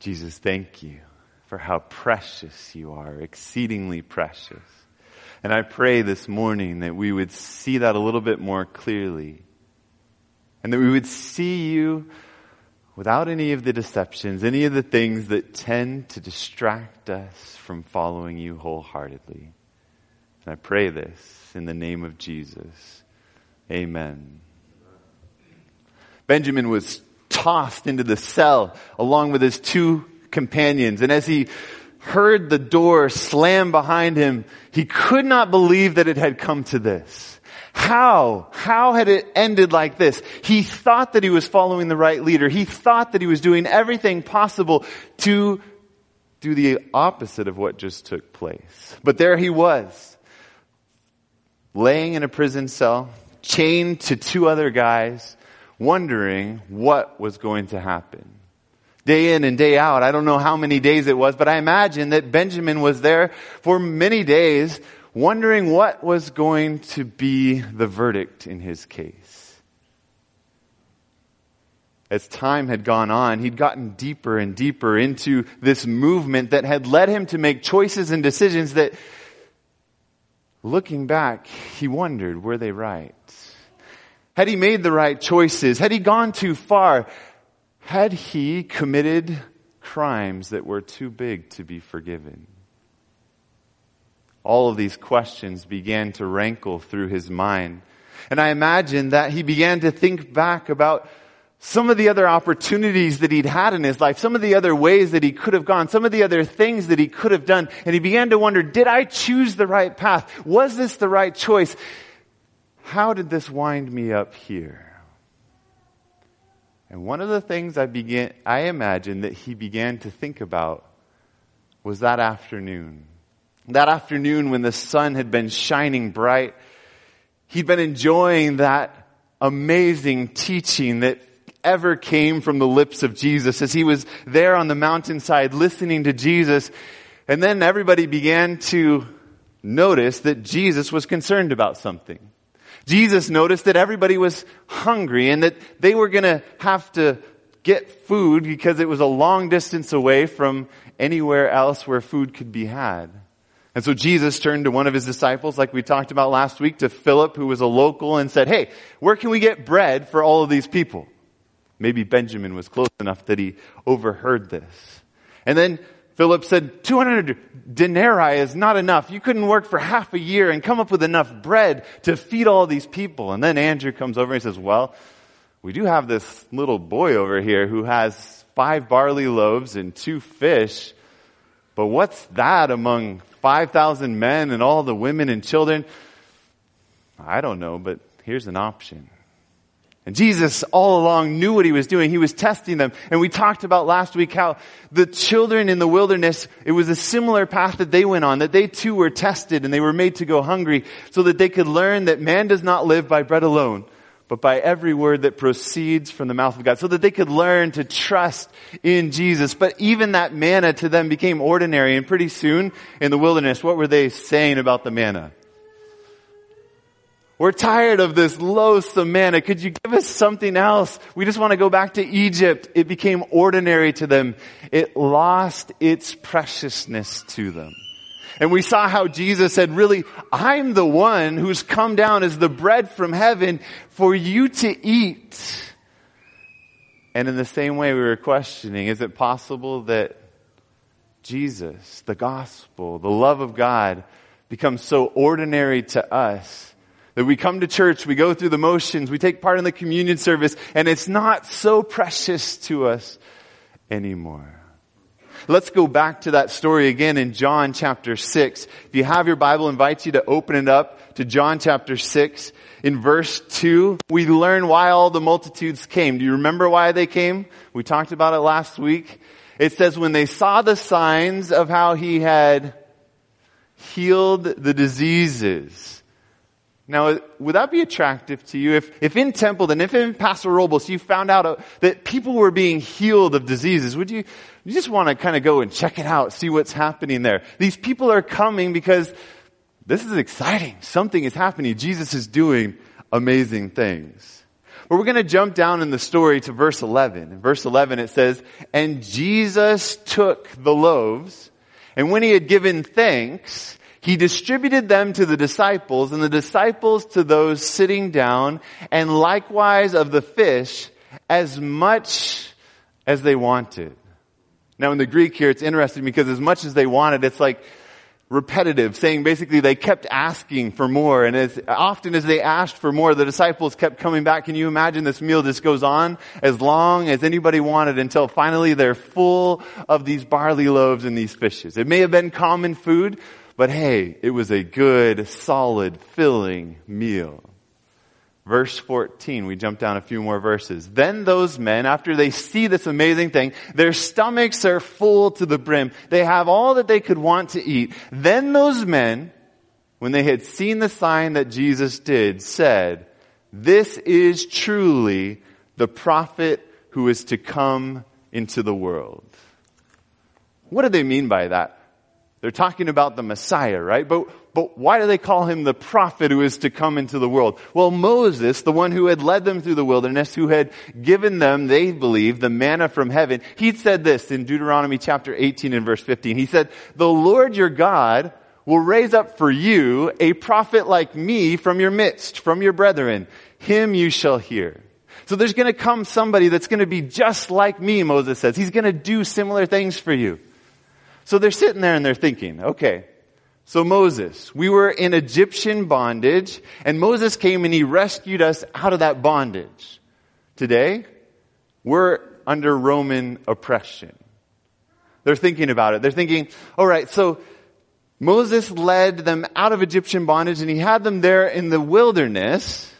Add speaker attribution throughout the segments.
Speaker 1: Jesus, thank you for how precious you are, exceedingly precious. And I pray this morning that we would see that a little bit more clearly. And that we would see you without any of the deceptions, any of the things that tend to distract us from following you wholeheartedly. And I pray this in the name of Jesus. Amen. Benjamin was tossed into the cell along with his two companions. And as he heard the door slam behind him, he could not believe that it had come to this. How? How had it ended like this? He thought that he was following the right leader. He thought that he was doing everything possible to do the opposite of what just took place. But there he was, laying in a prison cell, chained to two other guys, wondering what was going to happen. Day in and day out, I don't know how many days it was, but I imagine that Benjamin was there for many days wondering what was going to be the verdict in his case. As time had gone on, he'd gotten deeper and deeper into this movement that had led him to make choices and decisions that, looking back, he wondered, were they right? Had he made the right choices? Had he gone too far? Had he committed crimes that were too big to be forgiven? All of these questions began to rankle through his mind. And I imagine that he began to think back about some of the other opportunities that he'd had in his life, some of the other ways that he could have gone, some of the other things that he could have done. And he began to wonder, did I choose the right path? Was this the right choice? How did this wind me up here? And one of the things I began, I imagine that he began to think about was that afternoon. That afternoon when the sun had been shining bright, he'd been enjoying that amazing teaching that ever came from the lips of Jesus as he was there on the mountainside listening to Jesus. And then everybody began to notice that Jesus was concerned about something. Jesus noticed that everybody was hungry and that they were going to have to get food because it was a long distance away from anywhere else where food could be had. And so Jesus turned to one of his disciples, like we talked about last week, to Philip, who was a local, and said, Hey, where can we get bread for all of these people? Maybe Benjamin was close enough that he overheard this. And then Philip said, 200 denarii is not enough. You couldn't work for half a year and come up with enough bread to feed all these people. And then Andrew comes over and says, well, we do have this little boy over here who has five barley loaves and two fish. But what's that among 5,000 men and all the women and children? I don't know, but here's an option. And Jesus all along knew what he was doing. He was testing them. And we talked about last week how the children in the wilderness, it was a similar path that they went on, that they too were tested and they were made to go hungry so that they could learn that man does not live by bread alone, but by every word that proceeds from the mouth of God, so that they could learn to trust in Jesus. But even that manna to them became ordinary and pretty soon in the wilderness, what were they saying about the manna? We're tired of this loathsome manna. Could you give us something else? We just want to go back to Egypt. It became ordinary to them. It lost its preciousness to them. And we saw how Jesus said, really, I'm the one who's come down as the bread from heaven for you to eat. And in the same way we were questioning, is it possible that Jesus, the gospel, the love of God becomes so ordinary to us that we come to church, we go through the motions, we take part in the communion service, and it's not so precious to us anymore. Let's go back to that story again in John chapter 6. If you have your Bible, I invite you to open it up to John chapter 6. In verse 2, we learn why all the multitudes came. Do you remember why they came? We talked about it last week. It says when they saw the signs of how he had healed the diseases now, would that be attractive to you? If, if in Temple Templeton, if in Paso Robles, you found out uh, that people were being healed of diseases, would you, you just want to kind of go and check it out, see what's happening there? These people are coming because this is exciting. Something is happening. Jesus is doing amazing things. But we're going to jump down in the story to verse 11. In verse 11 it says, And Jesus took the loaves, and when he had given thanks, he distributed them to the disciples, and the disciples to those sitting down, and likewise of the fish, as much as they wanted. Now in the Greek here, it's interesting because as much as they wanted, it's like repetitive, saying basically they kept asking for more. And as often as they asked for more, the disciples kept coming back. Can you imagine this meal just goes on as long as anybody wanted until finally they're full of these barley loaves and these fishes. It may have been common food, but hey, it was a good, solid, filling meal. Verse 14, we jump down a few more verses. Then those men, after they see this amazing thing, their stomachs are full to the brim. They have all that they could want to eat. Then those men, when they had seen the sign that Jesus did, said, this is truly the prophet who is to come into the world. What do they mean by that? They're talking about the Messiah, right? But, but why do they call him the prophet who is to come into the world? Well, Moses, the one who had led them through the wilderness, who had given them, they believe, the manna from heaven, he said this in Deuteronomy chapter 18 and verse 15. He said, the Lord your God will raise up for you a prophet like me from your midst, from your brethren. Him you shall hear. So there's gonna come somebody that's gonna be just like me, Moses says. He's gonna do similar things for you. So they're sitting there and they're thinking, okay, so Moses, we were in Egyptian bondage and Moses came and he rescued us out of that bondage. Today, we're under Roman oppression. They're thinking about it. They're thinking, alright, so Moses led them out of Egyptian bondage and he had them there in the wilderness.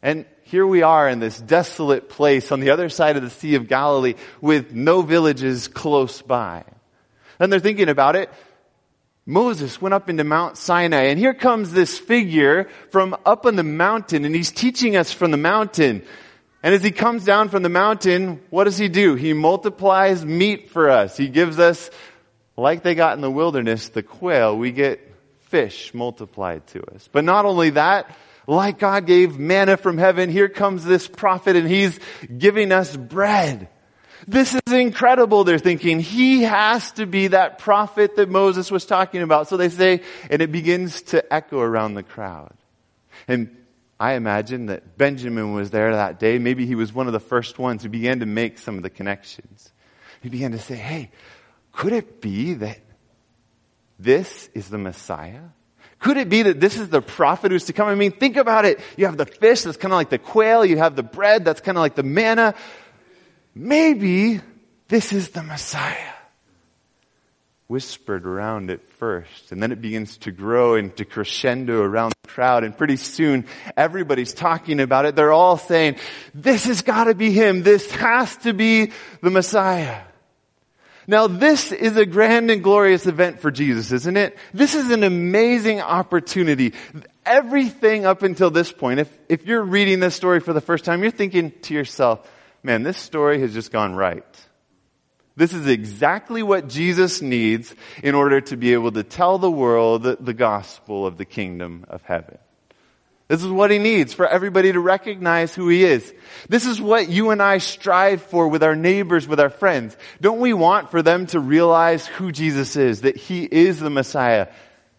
Speaker 1: And here we are in this desolate place on the other side of the Sea of Galilee with no villages close by. And they're thinking about it. Moses went up into Mount Sinai and here comes this figure from up on the mountain and he's teaching us from the mountain. And as he comes down from the mountain, what does he do? He multiplies meat for us. He gives us, like they got in the wilderness, the quail, we get fish multiplied to us. But not only that, like God gave manna from heaven, here comes this prophet and he's giving us bread. This is incredible. They're thinking he has to be that prophet that Moses was talking about. So they say, and it begins to echo around the crowd. And I imagine that Benjamin was there that day. Maybe he was one of the first ones who began to make some of the connections. He began to say, hey, could it be that this is the Messiah? Could it be that this is the prophet who's to come? I mean, think about it. You have the fish that's kind of like the quail. You have the bread that's kind of like the manna maybe this is the Messiah. Whispered around at first, and then it begins to grow into crescendo around the crowd, and pretty soon everybody's talking about it. They're all saying, this has gotta be him. This has to be the Messiah. Now this is a grand and glorious event for Jesus, isn't it? This is an amazing opportunity. Everything up until this point, if, if you're reading this story for the first time, you're thinking to yourself, man, this story has just gone right. This is exactly what Jesus needs in order to be able to tell the world the gospel of the kingdom of heaven. This is what he needs for everybody to recognize who he is. This is what you and I strive for with our neighbors, with our friends. Don't we want for them to realize who Jesus is, that he is the Messiah?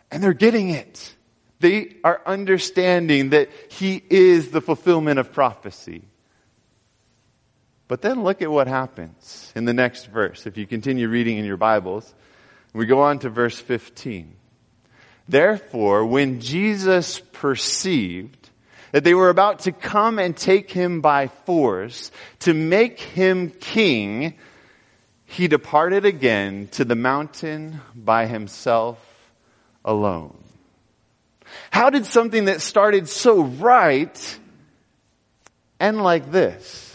Speaker 1: And they're getting it. They are understanding that he is the fulfillment of prophecy. But then look at what happens in the next verse. If you continue reading in your Bibles, we go on to verse 15. Therefore, when Jesus perceived that they were about to come and take him by force to make him king, he departed again to the mountain by himself alone. How did something that started so right end like this?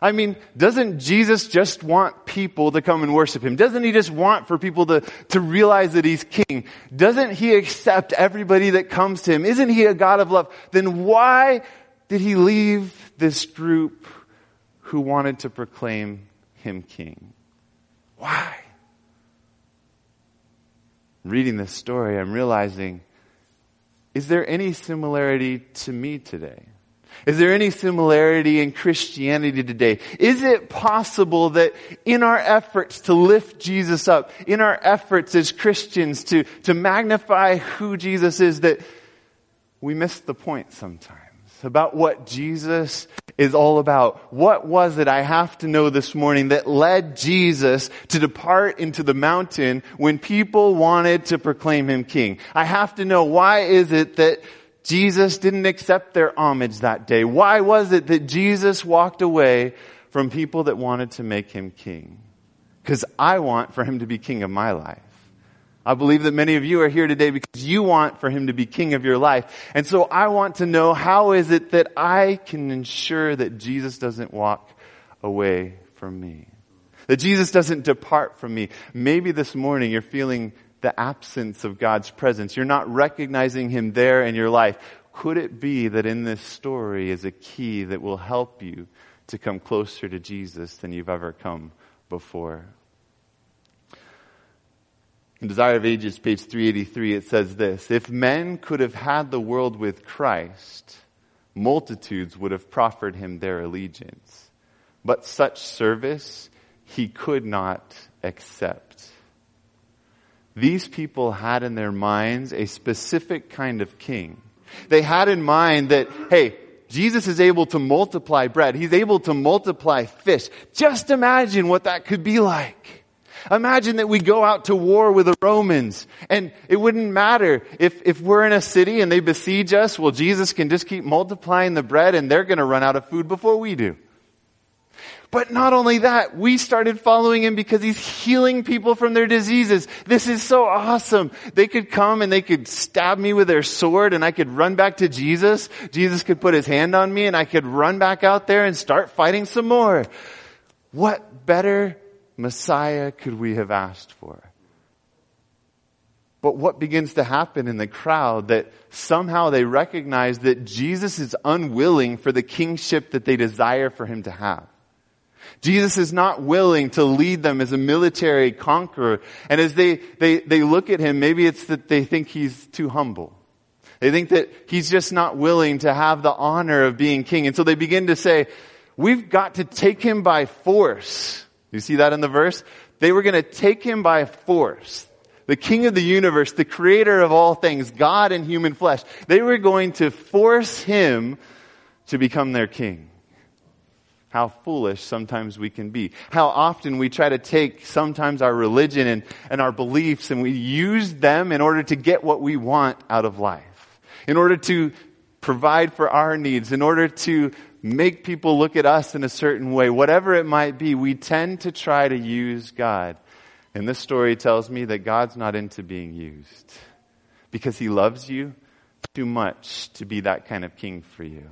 Speaker 1: I mean, doesn't Jesus just want people to come and worship Him? Doesn't He just want for people to, to realize that He's King? Doesn't He accept everybody that comes to Him? Isn't He a God of love? Then why did He leave this group who wanted to proclaim Him King? Why? Reading this story, I'm realizing, is there any similarity to me today? Is there any similarity in Christianity today? Is it possible that in our efforts to lift Jesus up, in our efforts as Christians to, to magnify who Jesus is, that we miss the point sometimes about what Jesus is all about. What was it I have to know this morning that led Jesus to depart into the mountain when people wanted to proclaim him king? I have to know why is it that Jesus didn't accept their homage that day? Why was it that Jesus walked away from people that wanted to make him king? Because I want for him to be king of my life. I believe that many of you are here today because you want for him to be king of your life. And so I want to know how is it that I can ensure that Jesus doesn't walk away from me? That Jesus doesn't depart from me. Maybe this morning you're feeling the absence of God's presence. You're not recognizing him there in your life. Could it be that in this story is a key that will help you to come closer to Jesus than you've ever come before? In Desire of Ages, page 383, it says this If men could have had the world with Christ, multitudes would have proffered him their allegiance. But such service he could not accept. These people had in their minds a specific kind of king. They had in mind that, hey, Jesus is able to multiply bread. He's able to multiply fish. Just imagine what that could be like. Imagine that we go out to war with the Romans and it wouldn't matter if, if we're in a city and they besiege us, well, Jesus can just keep multiplying the bread and they're going to run out of food before we do. But not only that, we started following him because he's healing people from their diseases. This is so awesome. They could come and they could stab me with their sword and I could run back to Jesus. Jesus could put his hand on me and I could run back out there and start fighting some more. What better Messiah could we have asked for? But what begins to happen in the crowd that somehow they recognize that Jesus is unwilling for the kingship that they desire for him to have. Jesus is not willing to lead them as a military conqueror. And as they, they, they look at him, maybe it's that they think he's too humble. They think that he's just not willing to have the honor of being king. And so they begin to say, we've got to take him by force. You see that in the verse? They were going to take him by force. The king of the universe, the creator of all things, God in human flesh. They were going to force him to become their king. How foolish sometimes we can be. How often we try to take sometimes our religion and, and our beliefs and we use them in order to get what we want out of life. In order to provide for our needs, in order to make people look at us in a certain way, whatever it might be, we tend to try to use God. And this story tells me that God's not into being used because he loves you too much to be that kind of king for you.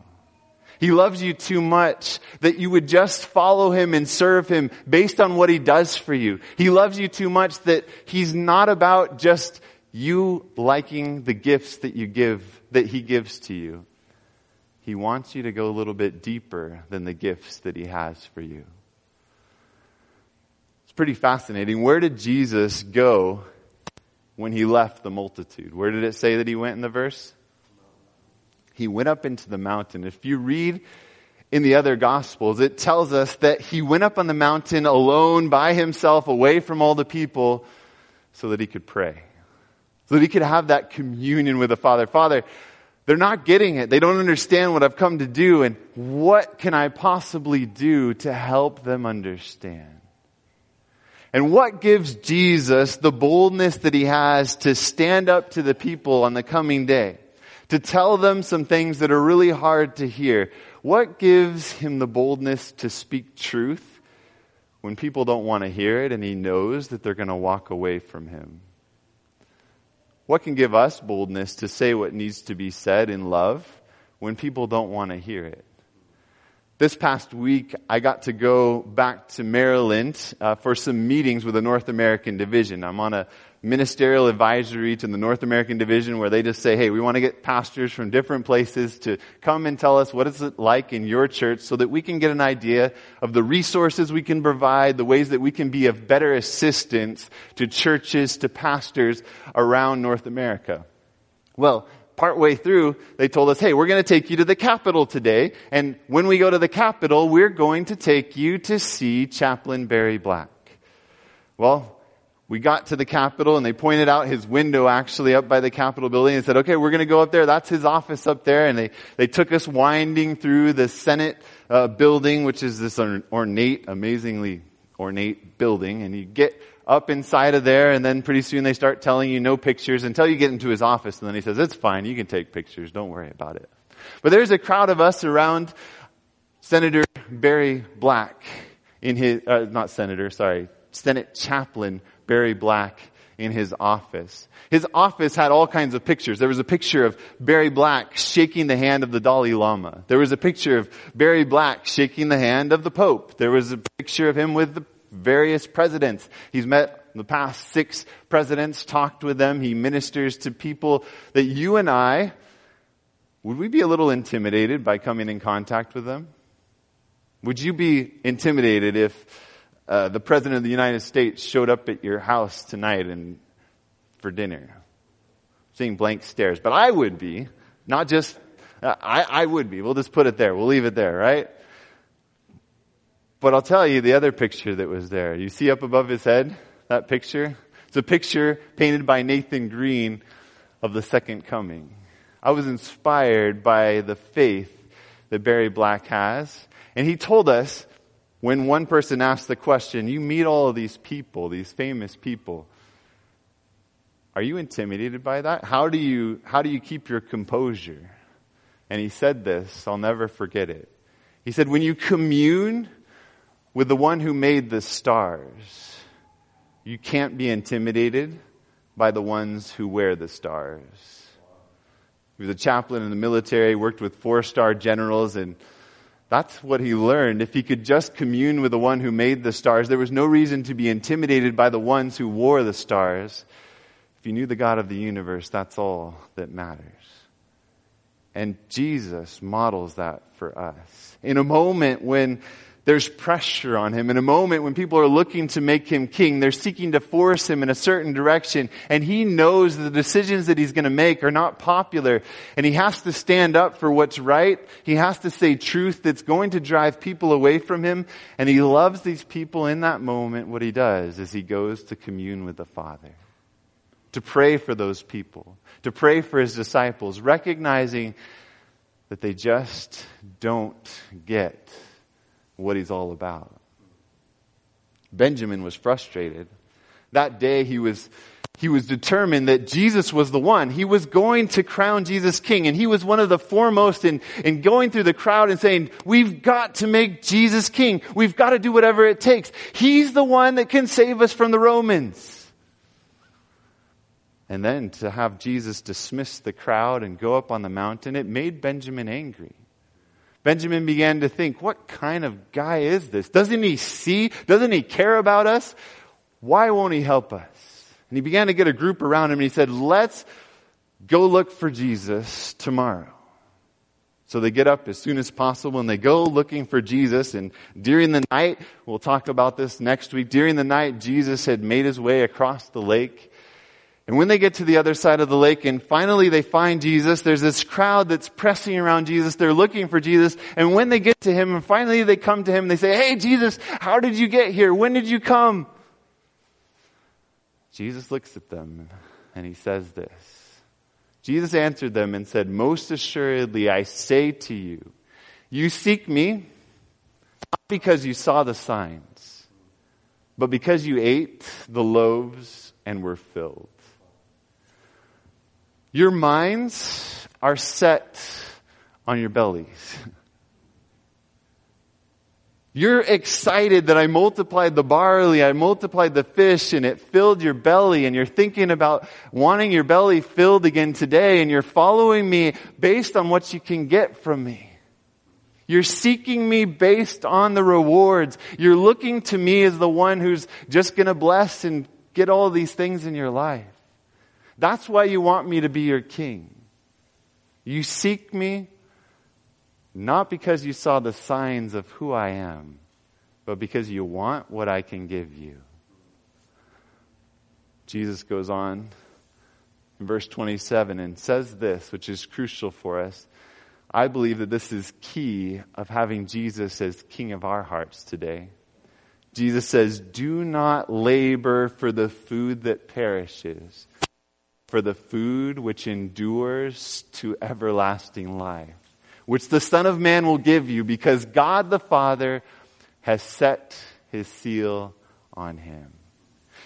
Speaker 1: He loves you too much that you would just follow him and serve him based on what he does for you. He loves you too much that he's not about just you liking the gifts that you give, that he gives to you. He wants you to go a little bit deeper than the gifts that he has for you. It's pretty fascinating. Where did Jesus go when he left the multitude? Where did it say that he went in the verse? He went up into the mountain. If you read in the other gospels, it tells us that he went up on the mountain alone by himself away from all the people so that he could pray. So that he could have that communion with the Father. Father, they're not getting it. They don't understand what I've come to do and what can I possibly do to help them understand? And what gives Jesus the boldness that he has to stand up to the people on the coming day? To tell them some things that are really hard to hear? What gives him the boldness to speak truth when people don't want to hear it and he knows that they're going to walk away from him? What can give us boldness to say what needs to be said in love when people don't want to hear it? This past week, I got to go back to Maryland uh, for some meetings with the North American Division. I'm on a ministerial advisory to the North American Division where they just say, hey, we want to get pastors from different places to come and tell us what is it like in your church so that we can get an idea of the resources we can provide, the ways that we can be of better assistance to churches, to pastors around North America. Well, partway through, they told us, hey, we're going to take you to the Capitol today. And when we go to the Capitol, we're going to take you to see Chaplain Barry Black. Well, we got to the Capitol and they pointed out his window actually up by the Capitol building and said, okay, we're going to go up there. That's his office up there. And they, they took us winding through the Senate uh, building, which is this ornate, amazingly ornate building. And you get up inside of there and then pretty soon they start telling you no pictures until you get into his office. And then he says, it's fine. You can take pictures. Don't worry about it. But there's a crowd of us around Senator Barry Black in his, uh, not Senator, sorry, Senate Chaplain Barry Black in his office. His office had all kinds of pictures. There was a picture of Barry Black shaking the hand of the Dalai Lama. There was a picture of Barry Black shaking the hand of the Pope. There was a picture of him with the various presidents. He's met the past six presidents, talked with them. He ministers to people that you and I, would we be a little intimidated by coming in contact with them? Would you be intimidated if uh, the president of the United States showed up at your house tonight and for dinner. Seeing blank stares. But I would be, not just, uh, I, I would be. We'll just put it there. We'll leave it there, right? But I'll tell you the other picture that was there. You see up above his head, that picture? It's a picture painted by Nathan Greene of the second coming. I was inspired by the faith that Barry Black has. And he told us when one person asks the question, you meet all of these people, these famous people, are you intimidated by that? How do you, how do you keep your composure? And he said this, I'll never forget it. He said, when you commune with the one who made the stars, you can't be intimidated by the ones who wear the stars. He was a chaplain in the military, worked with four star generals and that's what he learned. If he could just commune with the one who made the stars, there was no reason to be intimidated by the ones who wore the stars. If you knew the God of the universe, that's all that matters. And Jesus models that for us. In a moment when there's pressure on him. In a moment when people are looking to make him king, they're seeking to force him in a certain direction, and he knows the decisions that he's going to make are not popular, and he has to stand up for what's right. He has to say truth that's going to drive people away from him, and he loves these people in that moment. What he does is he goes to commune with the Father, to pray for those people, to pray for his disciples, recognizing that they just don't get what he's all about. Benjamin was frustrated. That day he was, he was determined that Jesus was the one. He was going to crown Jesus king and he was one of the foremost in, in going through the crowd and saying, we've got to make Jesus king. We've got to do whatever it takes. He's the one that can save us from the Romans. And then to have Jesus dismiss the crowd and go up on the mountain, it made Benjamin angry. Benjamin began to think, what kind of guy is this? Doesn't he see? Doesn't he care about us? Why won't he help us? And he began to get a group around him and he said, let's go look for Jesus tomorrow. So they get up as soon as possible and they go looking for Jesus. And during the night, we'll talk about this next week, during the night, Jesus had made his way across the lake and when they get to the other side of the lake and finally they find Jesus, there's this crowd that's pressing around Jesus. They're looking for Jesus. And when they get to him and finally they come to him, they say, Hey, Jesus, how did you get here? When did you come? Jesus looks at them and he says this. Jesus answered them and said, Most assuredly, I say to you, you seek me not because you saw the signs, but because you ate the loaves and were filled. Your minds are set on your bellies. You're excited that I multiplied the barley, I multiplied the fish, and it filled your belly, and you're thinking about wanting your belly filled again today, and you're following me based on what you can get from me. You're seeking me based on the rewards. You're looking to me as the one who's just gonna bless and get all these things in your life. That's why you want me to be your king. You seek me not because you saw the signs of who I am, but because you want what I can give you. Jesus goes on in verse 27 and says this, which is crucial for us. I believe that this is key of having Jesus as King of our hearts today. Jesus says, do not labor for the food that perishes, for the food which endures to everlasting life, which the Son of Man will give you because God the Father has set his seal on him.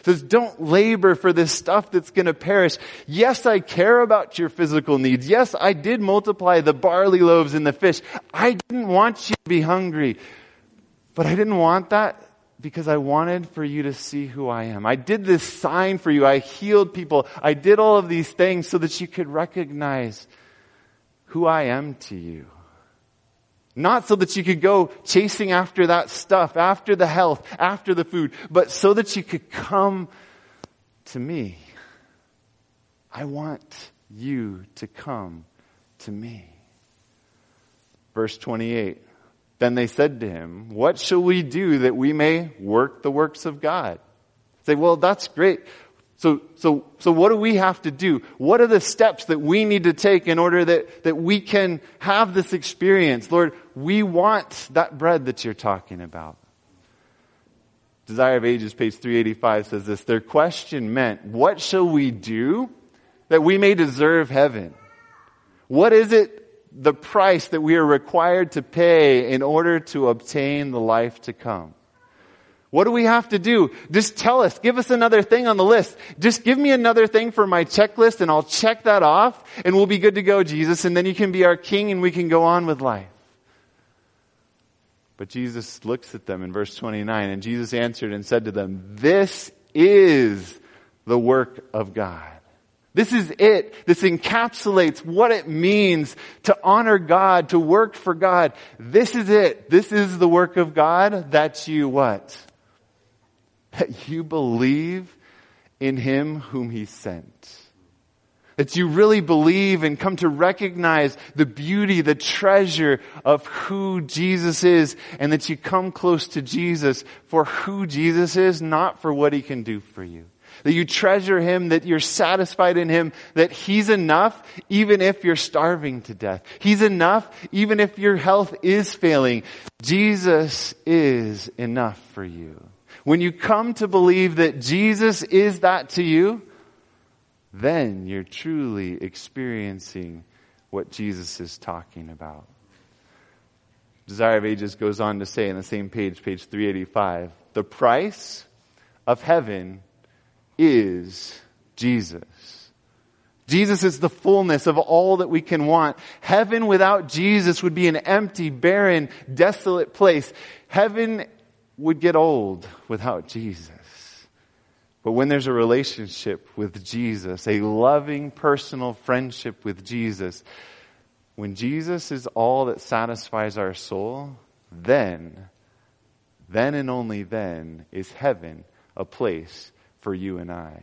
Speaker 1: says, don't labor for this stuff that's going to perish. Yes, I care about your physical needs. Yes, I did multiply the barley loaves and the fish. I didn't want you to be hungry. But I didn't want that because I wanted for you to see who I am. I did this sign for you. I healed people. I did all of these things so that you could recognize who I am to you. Not so that you could go chasing after that stuff, after the health, after the food, but so that you could come to me. I want you to come to me. Verse 28. Then they said to him, what shall we do that we may work the works of God? Say, well, that's great. So, so, so what do we have to do? What are the steps that we need to take in order that, that we can have this experience? Lord, we want that bread that you're talking about. Desire of Ages, page 385 says this, their question meant, what shall we do that we may deserve heaven? What is it the price that we are required to pay in order to obtain the life to come. What do we have to do? Just tell us. Give us another thing on the list. Just give me another thing for my checklist and I'll check that off and we'll be good to go, Jesus. And then you can be our king and we can go on with life. But Jesus looks at them in verse 29 and Jesus answered and said to them, this is the work of God this is it. This encapsulates what it means to honor God, to work for God. This is it. This is the work of God that you what? That you believe in Him whom He sent. That you really believe and come to recognize the beauty, the treasure of who Jesus is and that you come close to Jesus for who Jesus is, not for what He can do for you that you treasure Him, that you're satisfied in Him, that He's enough even if you're starving to death. He's enough even if your health is failing. Jesus is enough for you. When you come to believe that Jesus is that to you, then you're truly experiencing what Jesus is talking about. Desire of Ages goes on to say in the same page, page 385, the price of heaven is Jesus. Jesus is the fullness of all that we can want. Heaven without Jesus would be an empty, barren, desolate place. Heaven would get old without Jesus. But when there's a relationship with Jesus, a loving personal friendship with Jesus, when Jesus is all that satisfies our soul, then, then and only then is heaven a place for you and I.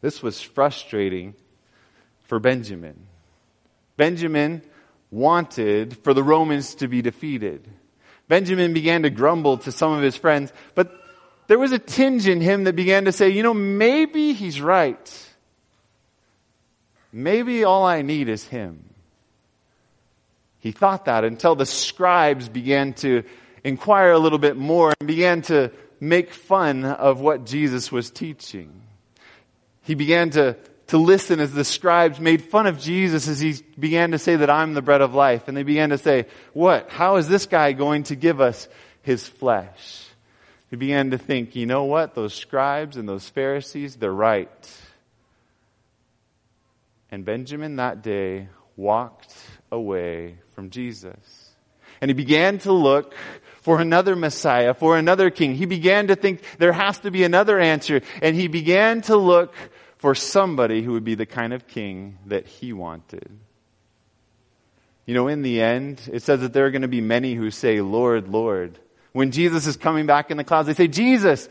Speaker 1: This was frustrating for Benjamin. Benjamin wanted for the Romans to be defeated. Benjamin began to grumble to some of his friends, but there was a tinge in him that began to say, you know, maybe he's right. Maybe all I need is him. He thought that until the scribes began to inquire a little bit more and began to make fun of what Jesus was teaching. He began to, to listen as the scribes made fun of Jesus as he began to say that I'm the bread of life. And they began to say, what? How is this guy going to give us his flesh? He began to think, you know what? Those scribes and those Pharisees, they're right. And Benjamin that day walked away from Jesus. And he began to look for another Messiah, for another king. He began to think there has to be another answer, and he began to look for somebody who would be the kind of king that he wanted. You know, in the end, it says that there are going to be many who say, Lord, Lord. When Jesus is coming back in the clouds, they say, Jesus,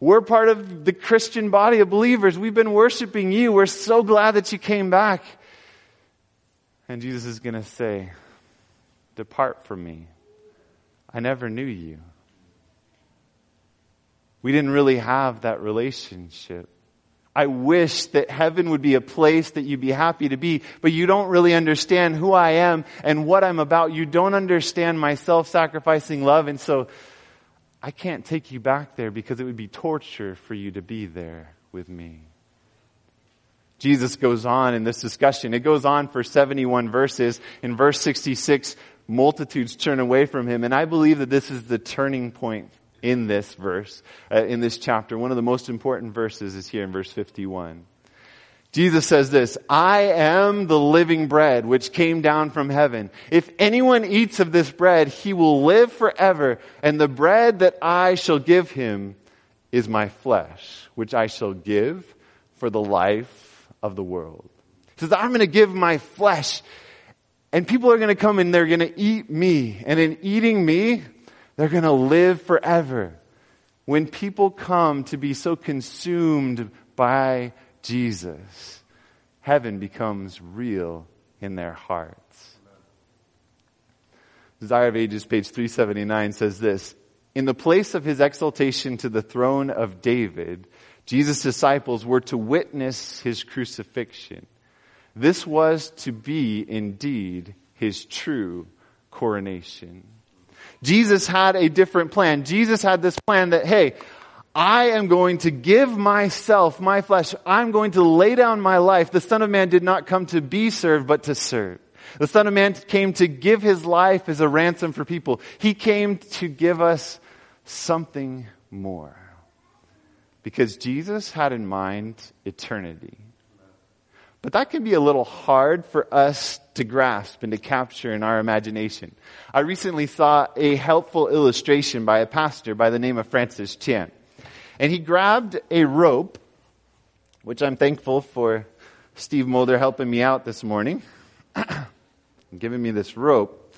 Speaker 1: we're part of the Christian body of believers. We've been worshiping you. We're so glad that you came back. And Jesus is going to say, Depart from me. I never knew you. We didn't really have that relationship. I wish that heaven would be a place that you'd be happy to be, but you don't really understand who I am and what I'm about. You don't understand my self-sacrificing love, and so I can't take you back there because it would be torture for you to be there with me. Jesus goes on in this discussion. It goes on for 71 verses. In verse 66, multitudes turn away from him. And I believe that this is the turning point in this verse, uh, in this chapter. One of the most important verses is here in verse 51. Jesus says this, I am the living bread which came down from heaven. If anyone eats of this bread, he will live forever, and the bread that I shall give him is my flesh, which I shall give for the life of the world. He says, I'm going to give my flesh, and people are going to come and they're going to eat me, and in eating me, they're going to live forever. When people come to be so consumed by Jesus, heaven becomes real in their hearts. Desire of Ages, page 379 says this, in the place of his exaltation to the throne of David, Jesus' disciples were to witness his crucifixion. This was to be indeed his true coronation. Jesus had a different plan. Jesus had this plan that, hey, I am going to give myself, my flesh, I'm going to lay down my life. The Son of Man did not come to be served, but to serve. The Son of Man came to give His life as a ransom for people. He came to give us something more. Because Jesus had in mind eternity. But that can be a little hard for us to grasp and to capture in our imagination. I recently saw a helpful illustration by a pastor by the name of Francis Chan. And he grabbed a rope, which I'm thankful for Steve Mulder helping me out this morning, giving me this rope.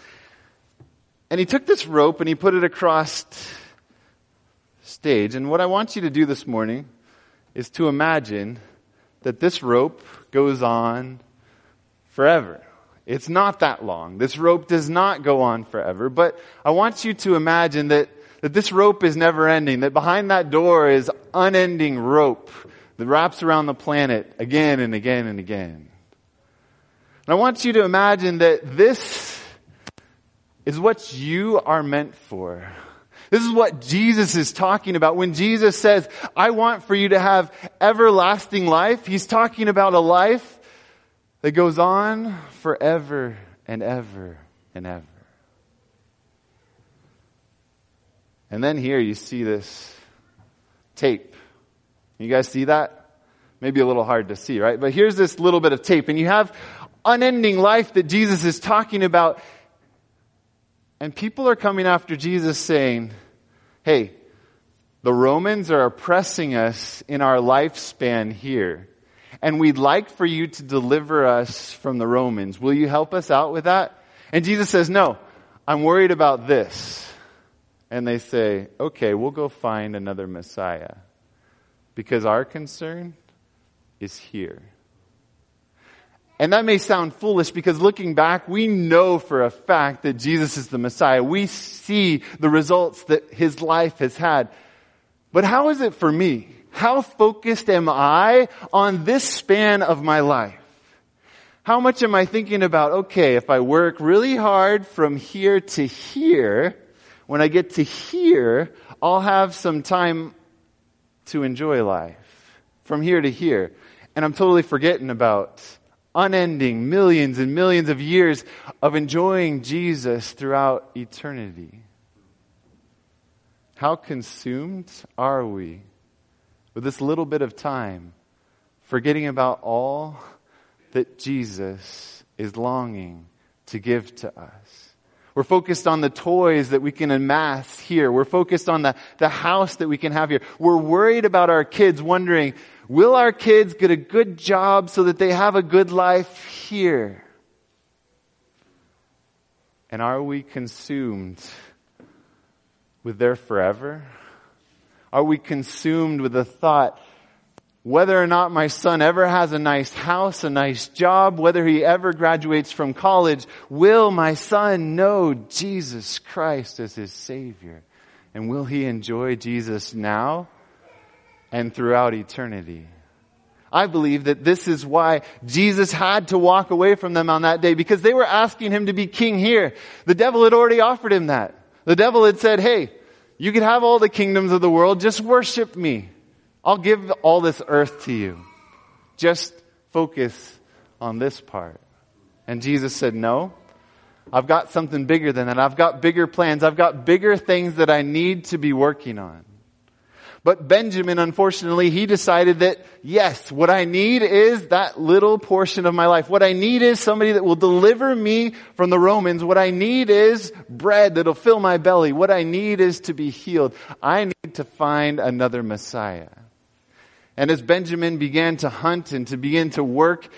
Speaker 1: And he took this rope and he put it across stage. And what I want you to do this morning is to imagine that this rope goes on forever. It's not that long. This rope does not go on forever, but I want you to imagine that that this rope is never ending, that behind that door is unending rope that wraps around the planet again and again and again. And I want you to imagine that this is what you are meant for. This is what Jesus is talking about. When Jesus says, I want for you to have everlasting life, he's talking about a life that goes on forever and ever and ever. And then here you see this tape. You guys see that? Maybe a little hard to see, right? But here's this little bit of tape and you have unending life that Jesus is talking about. And people are coming after Jesus saying, hey, the Romans are oppressing us in our lifespan here. And we'd like for you to deliver us from the Romans. Will you help us out with that? And Jesus says, no, I'm worried about this and they say, okay, we'll go find another Messiah. Because our concern is here. And that may sound foolish because looking back, we know for a fact that Jesus is the Messiah. We see the results that his life has had. But how is it for me? How focused am I on this span of my life? How much am I thinking about, okay, if I work really hard from here to here, when I get to here, I'll have some time to enjoy life from here to here. And I'm totally forgetting about unending millions and millions of years of enjoying Jesus throughout eternity. How consumed are we with this little bit of time, forgetting about all that Jesus is longing to give to us? We're focused on the toys that we can amass here. We're focused on the, the house that we can have here. We're worried about our kids, wondering, will our kids get a good job so that they have a good life here? And are we consumed with their forever? Are we consumed with the thought whether or not my son ever has a nice house, a nice job, whether he ever graduates from college, will my son know Jesus Christ as his Savior? And will he enjoy Jesus now and throughout eternity? I believe that this is why Jesus had to walk away from them on that day because they were asking him to be king here. The devil had already offered him that. The devil had said, hey, you can have all the kingdoms of the world, just worship me. I'll give all this earth to you. Just focus on this part. And Jesus said, no, I've got something bigger than that. I've got bigger plans. I've got bigger things that I need to be working on. But Benjamin, unfortunately, he decided that yes, what I need is that little portion of my life. What I need is somebody that will deliver me from the Romans. What I need is bread that'll fill my belly. What I need is to be healed. I need to find another Messiah. And as Benjamin began to hunt and to begin to work,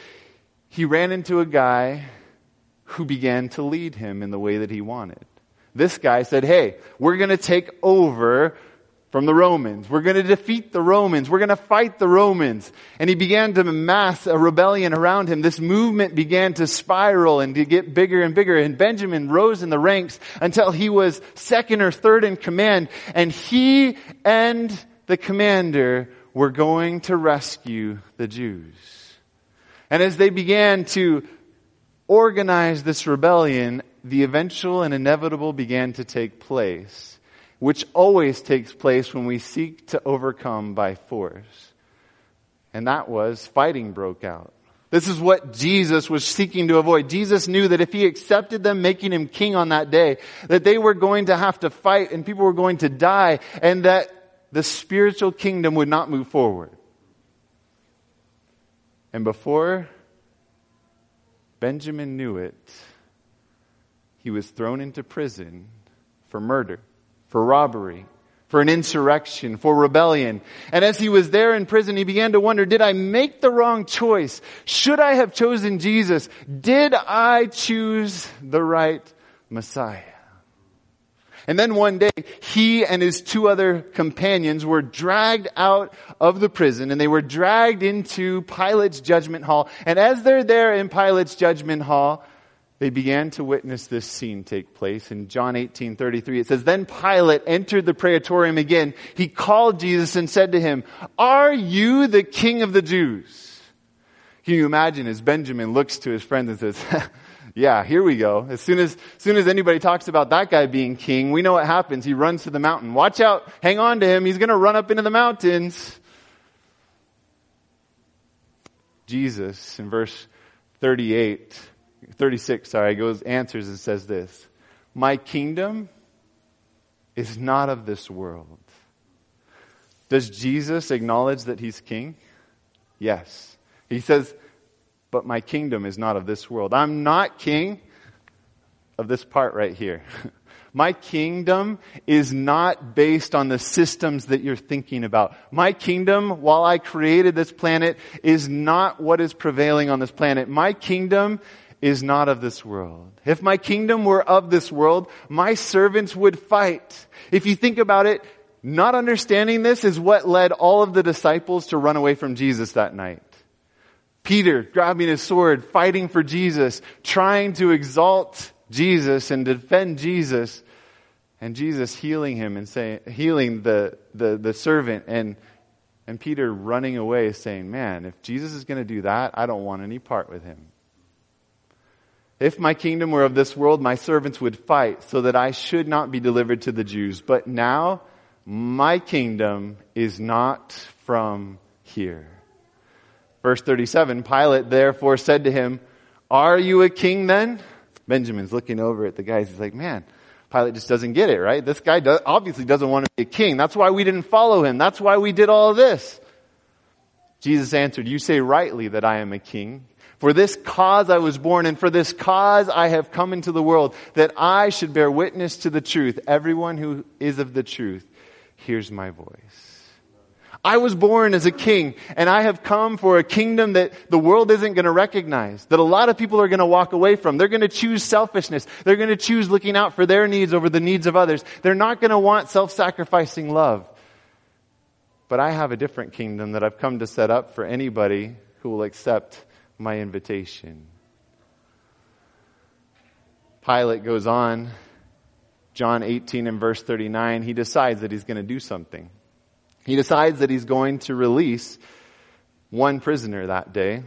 Speaker 1: he ran into a guy who began to lead him in the way that he wanted. This guy said, Hey, we're going to take over from the Romans. We're going to defeat the Romans. We're going to fight the Romans. And he began to mass a rebellion around him. This movement began to spiral and to get bigger and bigger. And Benjamin rose in the ranks until he was second or third in command. And he and the commander were going to rescue the Jews. And as they began to organize this rebellion, the eventual and inevitable began to take place, which always takes place when we seek to overcome by force. And that was fighting broke out. This is what Jesus was seeking to avoid. Jesus knew that if he accepted them making him king on that day, that they were going to have to fight and people were going to die and that the spiritual kingdom would not move forward. And before Benjamin knew it. He was thrown into prison for murder, for robbery, for an insurrection, for rebellion. And as he was there in prison, he began to wonder, did I make the wrong choice? Should I have chosen Jesus? Did I choose the right Messiah? And then one day, he and his two other companions were dragged out of the prison and they were dragged into Pilate's judgment hall. And as they're there in Pilate's judgment hall, they began to witness this scene take place. In John 18, 33, it says, Then Pilate entered the praetorium again. He called Jesus and said to him, Are you the king of the Jews? Can you imagine as Benjamin looks to his friend and says, yeah, here we go. As soon as, as soon as anybody talks about that guy being king, we know what happens. He runs to the mountain. Watch out. Hang on to him. He's going to run up into the mountains. Jesus in verse 38, 36, sorry, goes, answers and says this. My kingdom is not of this world. Does Jesus acknowledge that he's king? Yes. He says, but my kingdom is not of this world. I'm not king of this part right here. My kingdom is not based on the systems that you're thinking about. My kingdom, while I created this planet, is not what is prevailing on this planet. My kingdom is not of this world. If my kingdom were of this world, my servants would fight. If you think about it, not understanding this is what led all of the disciples to run away from Jesus that night. Peter grabbing his sword, fighting for Jesus, trying to exalt Jesus and defend Jesus, and Jesus healing him and saying, healing the, the, the servant and, and Peter running away saying, man, if Jesus is going to do that, I don't want any part with him. If my kingdom were of this world, my servants would fight so that I should not be delivered to the Jews. But now, my kingdom is not from here. Verse 37, Pilate therefore said to him, Are you a king then? Benjamin's looking over at the guys. He's like, Man, Pilate just doesn't get it, right? This guy does, obviously doesn't want to be a king. That's why we didn't follow him. That's why we did all this. Jesus answered, You say rightly that I am a king. For this cause I was born, and for this cause I have come into the world, that I should bear witness to the truth. Everyone who is of the truth hears my voice. I was born as a king and I have come for a kingdom that the world isn't going to recognize, that a lot of people are going to walk away from. They're going to choose selfishness. They're going to choose looking out for their needs over the needs of others. They're not going to want self-sacrificing love. But I have a different kingdom that I've come to set up for anybody who will accept my invitation. Pilate goes on, John 18 and verse 39, he decides that he's going to do something. He decides that he's going to release one prisoner that day.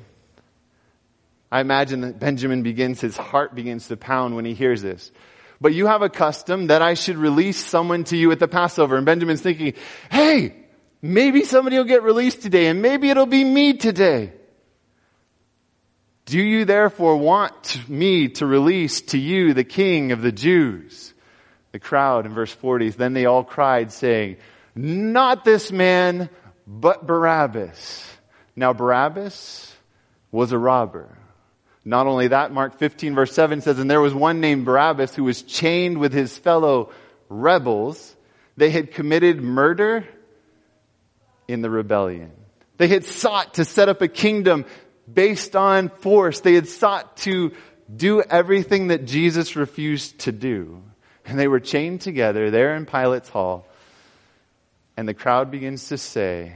Speaker 1: I imagine that Benjamin begins, his heart begins to pound when he hears this. But you have a custom that I should release someone to you at the Passover. And Benjamin's thinking, hey, maybe somebody will get released today and maybe it'll be me today. Do you therefore want me to release to you the king of the Jews? The crowd in verse 40, then they all cried saying, not this man, but Barabbas. Now Barabbas was a robber. Not only that, Mark 15 verse 7 says, and there was one named Barabbas who was chained with his fellow rebels. They had committed murder in the rebellion. They had sought to set up a kingdom based on force. They had sought to do everything that Jesus refused to do. And they were chained together there in Pilate's hall. And the crowd begins to say,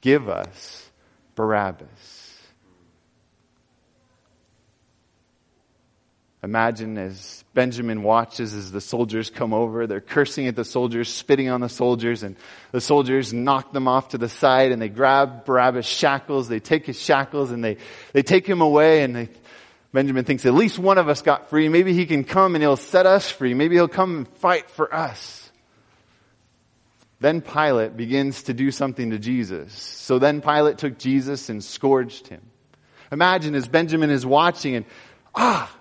Speaker 1: give us Barabbas. Imagine as Benjamin watches as the soldiers come over, they're cursing at the soldiers, spitting on the soldiers, and the soldiers knock them off to the side and they grab Barabbas' shackles, they take his shackles and they, they take him away and they, Benjamin thinks at least one of us got free. Maybe he can come and he'll set us free. Maybe he'll come and fight for us. Then Pilate begins to do something to Jesus. So then Pilate took Jesus and scourged him. Imagine as Benjamin is watching and, ah,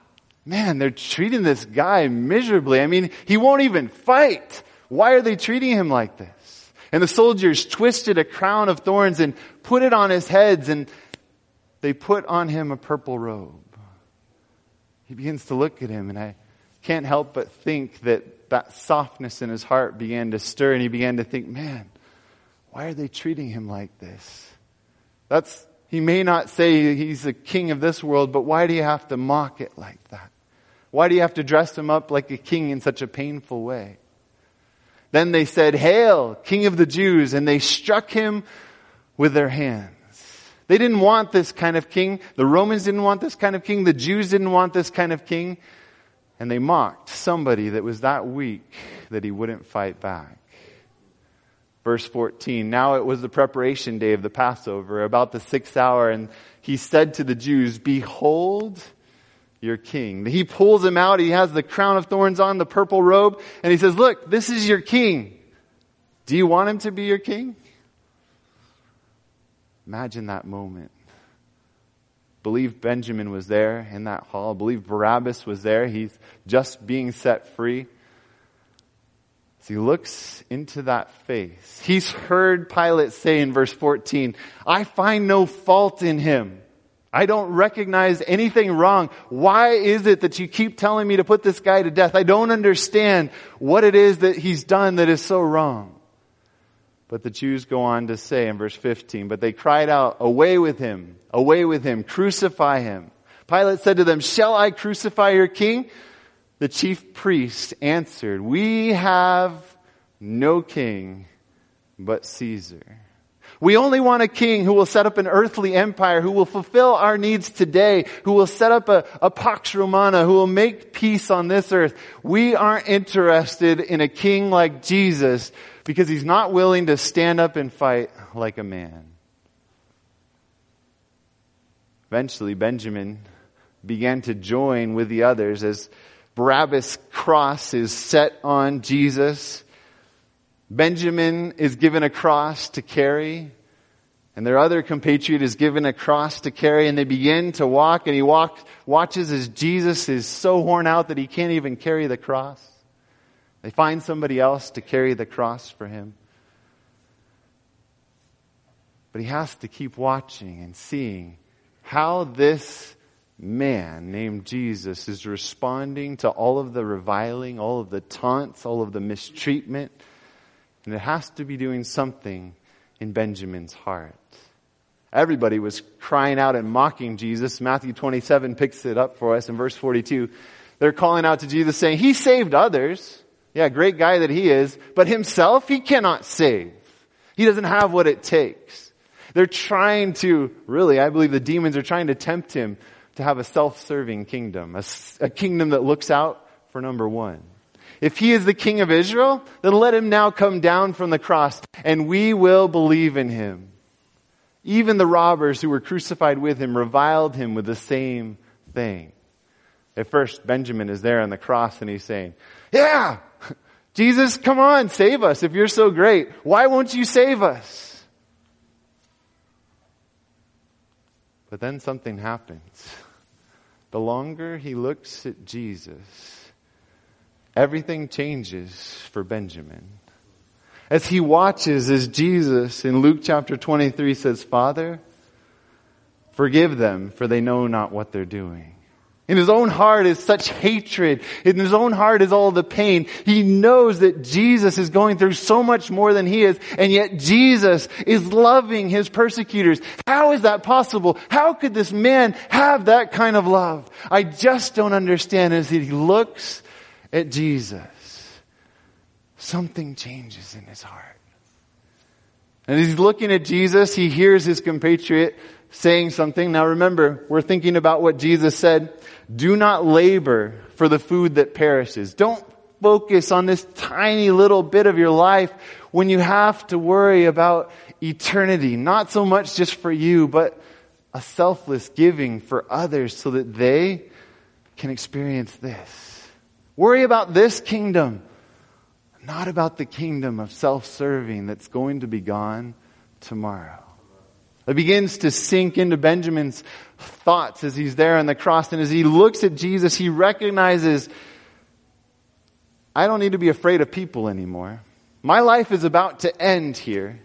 Speaker 1: man, they're treating this guy miserably. I mean, he won't even fight. Why are they treating him like this? And the soldiers twisted a crown of thorns and put it on his heads and they put on him a purple robe. He begins to look at him and I can't help but think that that softness in his heart began to stir and he began to think, man, why are they treating him like this? That's, he may not say he's the king of this world, but why do you have to mock it like that? Why do you have to dress him up like a king in such a painful way? Then they said, Hail, King of the Jews, and they struck him with their hands. They didn't want this kind of king. The Romans didn't want this kind of king. The Jews didn't want this kind of king. And they mocked somebody that was that weak that he wouldn't fight back. Verse 14, now it was the preparation day of the Passover, about the sixth hour, and he said to the Jews, Behold, your king. He pulls him out. He has the crown of thorns on, the purple robe, and he says, look, this is your king. Do you want him to be your king? Imagine that moment. Believe Benjamin was there in that hall. Believe Barabbas was there. He's just being set free. As he looks into that face, he's heard Pilate say in verse 14, I find no fault in him. I don't recognize anything wrong. Why is it that you keep telling me to put this guy to death? I don't understand what it is that he's done that is so wrong. But the Jews go on to say in verse 15, but they cried out, away with him, away with him, crucify him. Pilate said to them, shall I crucify your king? The chief priest answered, we have no king but Caesar. We only want a king who will set up an earthly empire, who will fulfill our needs today, who will set up a, a Pax Romana, who will make peace on this earth. We aren't interested in a king like Jesus because he's not willing to stand up and fight like a man. Eventually, Benjamin began to join with the others as Barabbas' cross is set on Jesus Benjamin is given a cross to carry, and their other compatriot is given a cross to carry, and they begin to walk, and he walk, watches as Jesus is so worn out that he can't even carry the cross. They find somebody else to carry the cross for him. But he has to keep watching and seeing how this man named Jesus is responding to all of the reviling, all of the taunts, all of the mistreatment, and it has to be doing something in Benjamin's heart. Everybody was crying out and mocking Jesus. Matthew 27 picks it up for us in verse 42. They're calling out to Jesus saying, He saved others. Yeah, great guy that he is, but himself he cannot save. He doesn't have what it takes. They're trying to, really, I believe the demons are trying to tempt him to have a self-serving kingdom, a, a kingdom that looks out for number one. If he is the king of Israel, then let him now come down from the cross and we will believe in him. Even the robbers who were crucified with him reviled him with the same thing. At first, Benjamin is there on the cross and he's saying, yeah, Jesus, come on, save us if you're so great. Why won't you save us? But then something happens. The longer he looks at Jesus, everything changes for Benjamin. As he watches as Jesus in Luke chapter 23 says, Father, forgive them for they know not what they're doing. In his own heart is such hatred. In his own heart is all the pain. He knows that Jesus is going through so much more than he is, and yet Jesus is loving his persecutors. How is that possible? How could this man have that kind of love? I just don't understand as he looks at Jesus. Something changes in his heart. And he's looking at Jesus, he hears his compatriot saying something. Now remember, we're thinking about what Jesus said do not labor for the food that perishes. Don't focus on this tiny little bit of your life when you have to worry about eternity. Not so much just for you, but a selfless giving for others so that they can experience this. Worry about this kingdom, not about the kingdom of self-serving that's going to be gone tomorrow. It begins to sink into Benjamin's thoughts as he's there on the cross. And as he looks at Jesus, he recognizes, I don't need to be afraid of people anymore. My life is about to end here.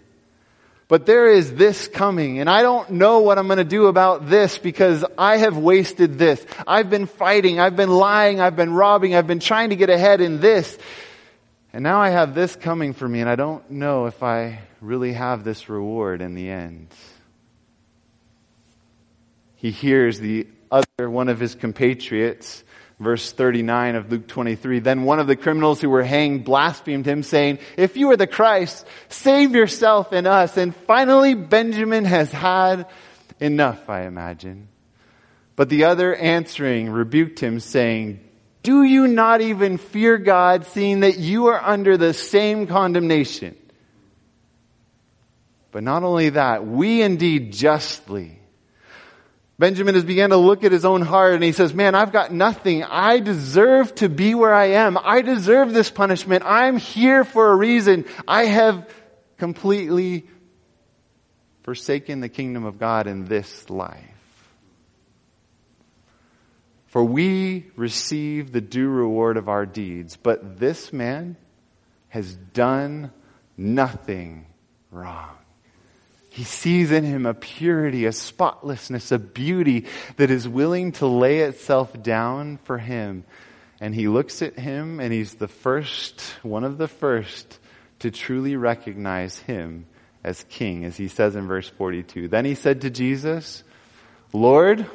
Speaker 1: But there is this coming, and I don't know what I'm going to do about this because I have wasted this. I've been fighting, I've been lying, I've been robbing, I've been trying to get ahead in this. And now I have this coming for me, and I don't know if I really have this reward in the end he hears the other one of his compatriots, verse 39 of Luke 23. Then one of the criminals who were hanged blasphemed him saying, if you are the Christ, save yourself and us. And finally Benjamin has had enough, I imagine. But the other answering rebuked him saying, do you not even fear God seeing that you are under the same condemnation? But not only that, we indeed justly Benjamin has began to look at his own heart and he says, man, I've got nothing. I deserve to be where I am. I deserve this punishment. I'm here for a reason. I have completely forsaken the kingdom of God in this life. For we receive the due reward of our deeds, but this man has done nothing wrong. He sees in him a purity, a spotlessness, a beauty that is willing to lay itself down for him. And he looks at him and he's the first, one of the first to truly recognize him as king, as he says in verse 42. Then he said to Jesus, Lord,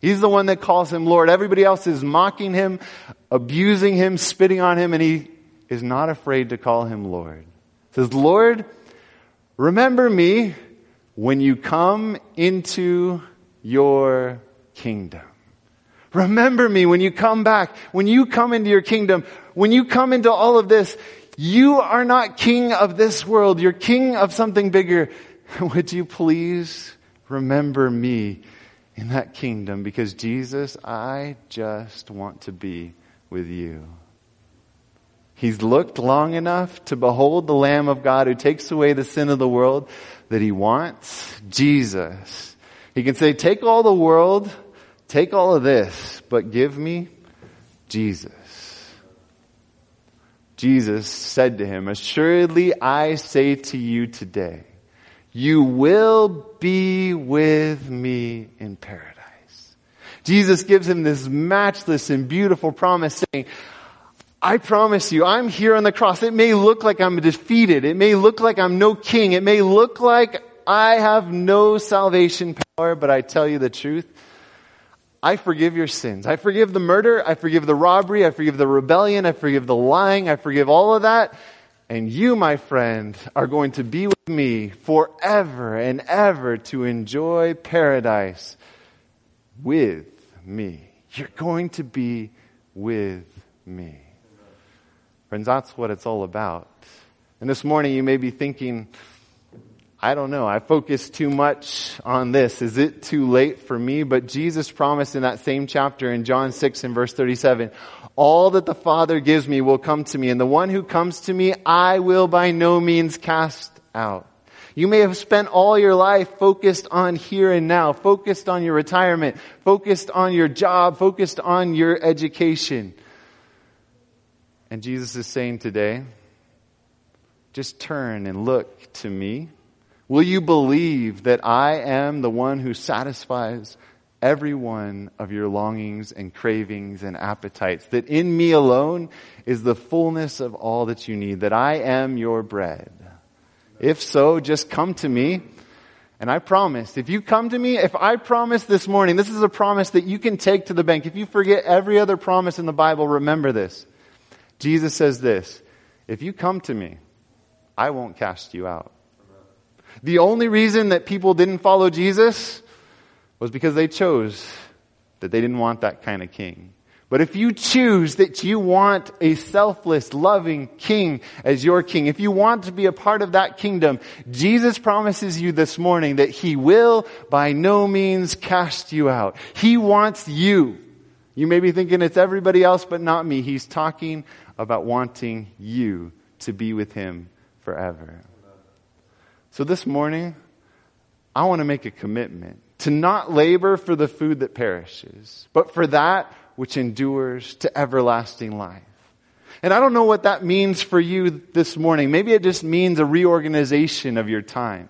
Speaker 1: he's the one that calls him Lord. Everybody else is mocking him, abusing him, spitting on him, and he is not afraid to call him Lord. He says, Lord, Remember me when you come into your kingdom. Remember me when you come back, when you come into your kingdom, when you come into all of this, you are not king of this world. You're king of something bigger. Would you please remember me in that kingdom? Because Jesus, I just want to be with you. He's looked long enough to behold the Lamb of God who takes away the sin of the world that he wants Jesus. He can say, take all the world, take all of this, but give me Jesus. Jesus said to him, assuredly I say to you today, you will be with me in paradise. Jesus gives him this matchless and beautiful promise saying, I promise you, I'm here on the cross. It may look like I'm defeated. It may look like I'm no king. It may look like I have no salvation power, but I tell you the truth. I forgive your sins. I forgive the murder. I forgive the robbery. I forgive the rebellion. I forgive the lying. I forgive all of that. And you, my friend, are going to be with me forever and ever to enjoy paradise with me. You're going to be with me. Friends, that's what it's all about. And this morning you may be thinking, I don't know. I focus too much on this. Is it too late for me? But Jesus promised in that same chapter in John 6 and verse 37, all that the Father gives me will come to me, and the one who comes to me, I will by no means cast out. You may have spent all your life focused on here and now, focused on your retirement, focused on your job, focused on your education. And Jesus is saying today, just turn and look to me. Will you believe that I am the one who satisfies every one of your longings and cravings and appetites? That in me alone is the fullness of all that you need, that I am your bread. If so, just come to me. And I promise, if you come to me, if I promise this morning, this is a promise that you can take to the bank. If you forget every other promise in the Bible, remember this. Jesus says this, if you come to me, I won't cast you out. The only reason that people didn't follow Jesus was because they chose that they didn't want that kind of king. But if you choose that you want a selfless, loving king as your king, if you want to be a part of that kingdom, Jesus promises you this morning that he will by no means cast you out. He wants you. You may be thinking it's everybody else but not me. He's talking about wanting you to be with him forever. So this morning, I want to make a commitment to not labor for the food that perishes, but for that which endures to everlasting life. And I don't know what that means for you this morning. Maybe it just means a reorganization of your time.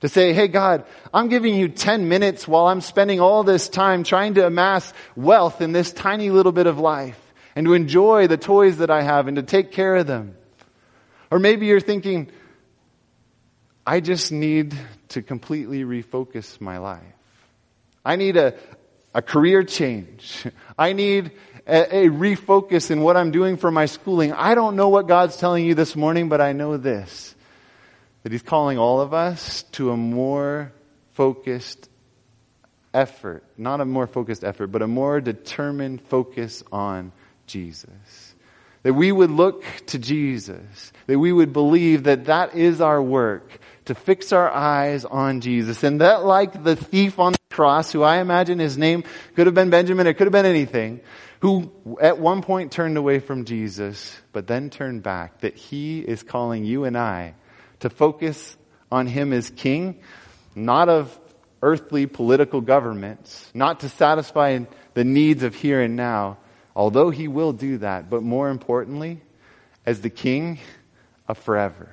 Speaker 1: To say, hey God, I'm giving you 10 minutes while I'm spending all this time trying to amass wealth in this tiny little bit of life and to enjoy the toys that I have and to take care of them. Or maybe you're thinking, I just need to completely refocus my life. I need a, a career change. I need a, a, refocus in what I'm doing for my schooling. I don't know what God's telling you this morning, but I know this. That He's calling all of us to a more focused effort. Not a more focused effort, but a more determined focus on Jesus. That we would look to Jesus. That we would believe that that is our work. To fix our eyes on Jesus. And that like the thief on the cross, who I imagine his name could have been Benjamin, it could have been anything, who at one point turned away from Jesus, but then turned back, that he is calling you and I to focus on him as king, not of earthly political governments, not to satisfy the needs of here and now, Although he will do that, but more importantly, as the king of forever.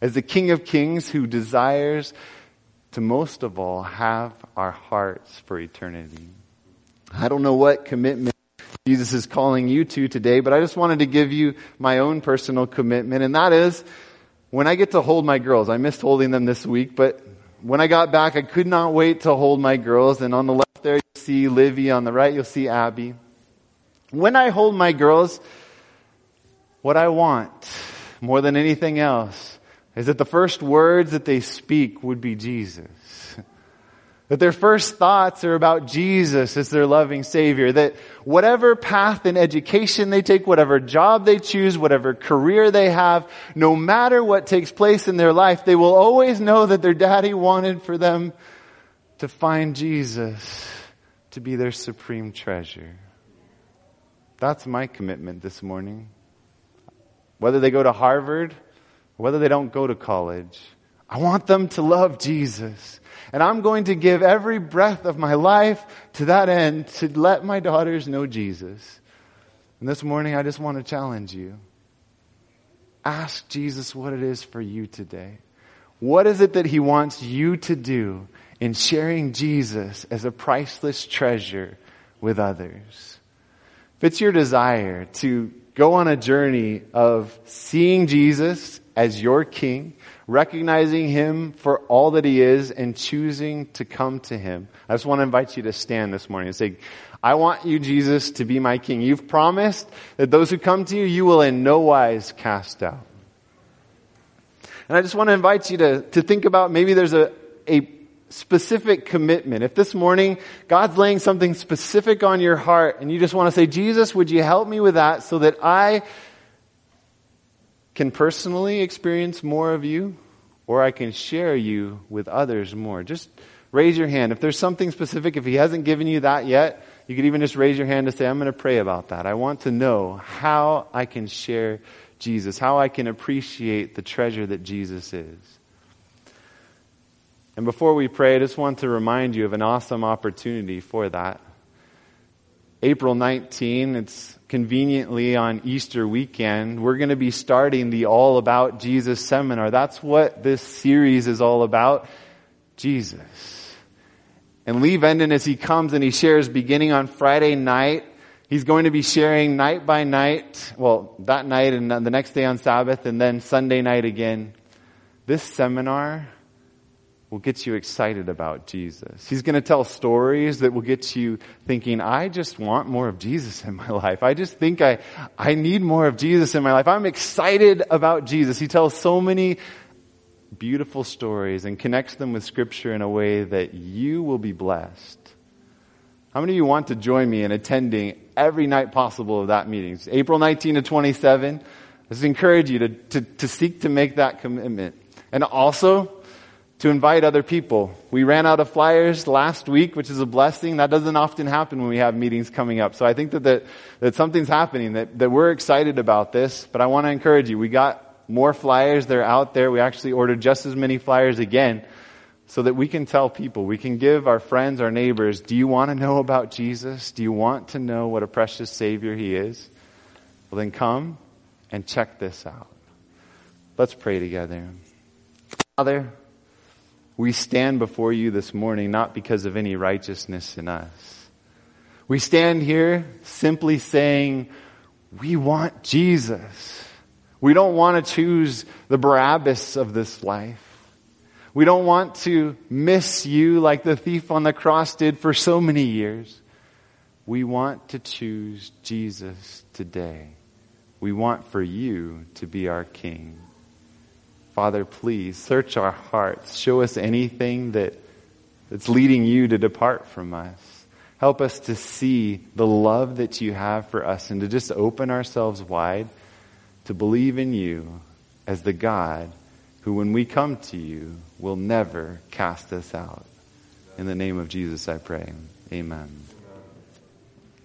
Speaker 1: As the king of kings who desires to most of all have our hearts for eternity. I don't know what commitment Jesus is calling you to today, but I just wanted to give you my own personal commitment, and that is when I get to hold my girls. I missed holding them this week, but when I got back, I could not wait to hold my girls, and on the left there you see Livy, on the right you'll see Abby. When I hold my girls, what I want more than anything else is that the first words that they speak would be Jesus. That their first thoughts are about Jesus as their loving Savior. That whatever path in education they take, whatever job they choose, whatever career they have, no matter what takes place in their life, they will always know that their daddy wanted for them to find Jesus to be their supreme treasure. That's my commitment this morning. Whether they go to Harvard, whether they don't go to college, I want them to love Jesus. And I'm going to give every breath of my life to that end to let my daughters know Jesus. And this morning I just want to challenge you. Ask Jesus what it is for you today. What is it that he wants you to do in sharing Jesus as a priceless treasure with others? If it's your desire to go on a journey of seeing Jesus as your King, recognizing Him for all that He is, and choosing to come to Him, I just want to invite you to stand this morning and say, I want you, Jesus, to be my King. You've promised that those who come to you, you will in no wise cast out. And I just want to invite you to, to think about maybe there's a, a specific commitment. If this morning God's laying something specific on your heart and you just want to say, Jesus, would you help me with that so that I can personally experience more of you? or I can share you with others more. Just raise your hand. If there's something specific, if he hasn't given you that yet, you could even just raise your hand to say, I'm going to pray about that. I want to know how I can share Jesus, how I can appreciate the treasure that Jesus is. And before we pray, I just want to remind you of an awesome opportunity for that. April 19, it's conveniently on Easter weekend, we're going to be starting the All About Jesus seminar. That's what this series is all about. Jesus. And Lee Venden, as he comes and he shares beginning on Friday night, he's going to be sharing night by night, well, that night and the next day on Sabbath and then Sunday night again. This seminar will get you excited about Jesus. He's going to tell stories that will get you thinking, I just want more of Jesus in my life. I just think I, I need more of Jesus in my life. I'm excited about Jesus. He tells so many beautiful stories and connects them with scripture in a way that you will be blessed. How many of you want to join me in attending every night possible of that meeting? It's April 19 to 27. I just encourage you to, to, to seek to make that commitment. And also, to invite other people. We ran out of flyers last week, which is a blessing. That doesn't often happen when we have meetings coming up. So I think that, that, that something's happening, that, that we're excited about this. But I want to encourage you. We got more flyers. They're out there. We actually ordered just as many flyers again so that we can tell people, we can give our friends, our neighbors, do you want to know about Jesus? Do you want to know what a precious Savior He is? Well, then come and check this out. Let's pray together. Father, we stand before you this morning not because of any righteousness in us. We stand here simply saying, we want Jesus. We don't want to choose the Barabbas of this life. We don't want to miss you like the thief on the cross did for so many years. We want to choose Jesus today. We want for you to be our King. Father, please search our hearts. Show us anything that, that's leading you to depart from us. Help us to see the love that you have for us and to just open ourselves wide to believe in you as the God who, when we come to you, will never cast us out. In the name of Jesus, I pray. Amen.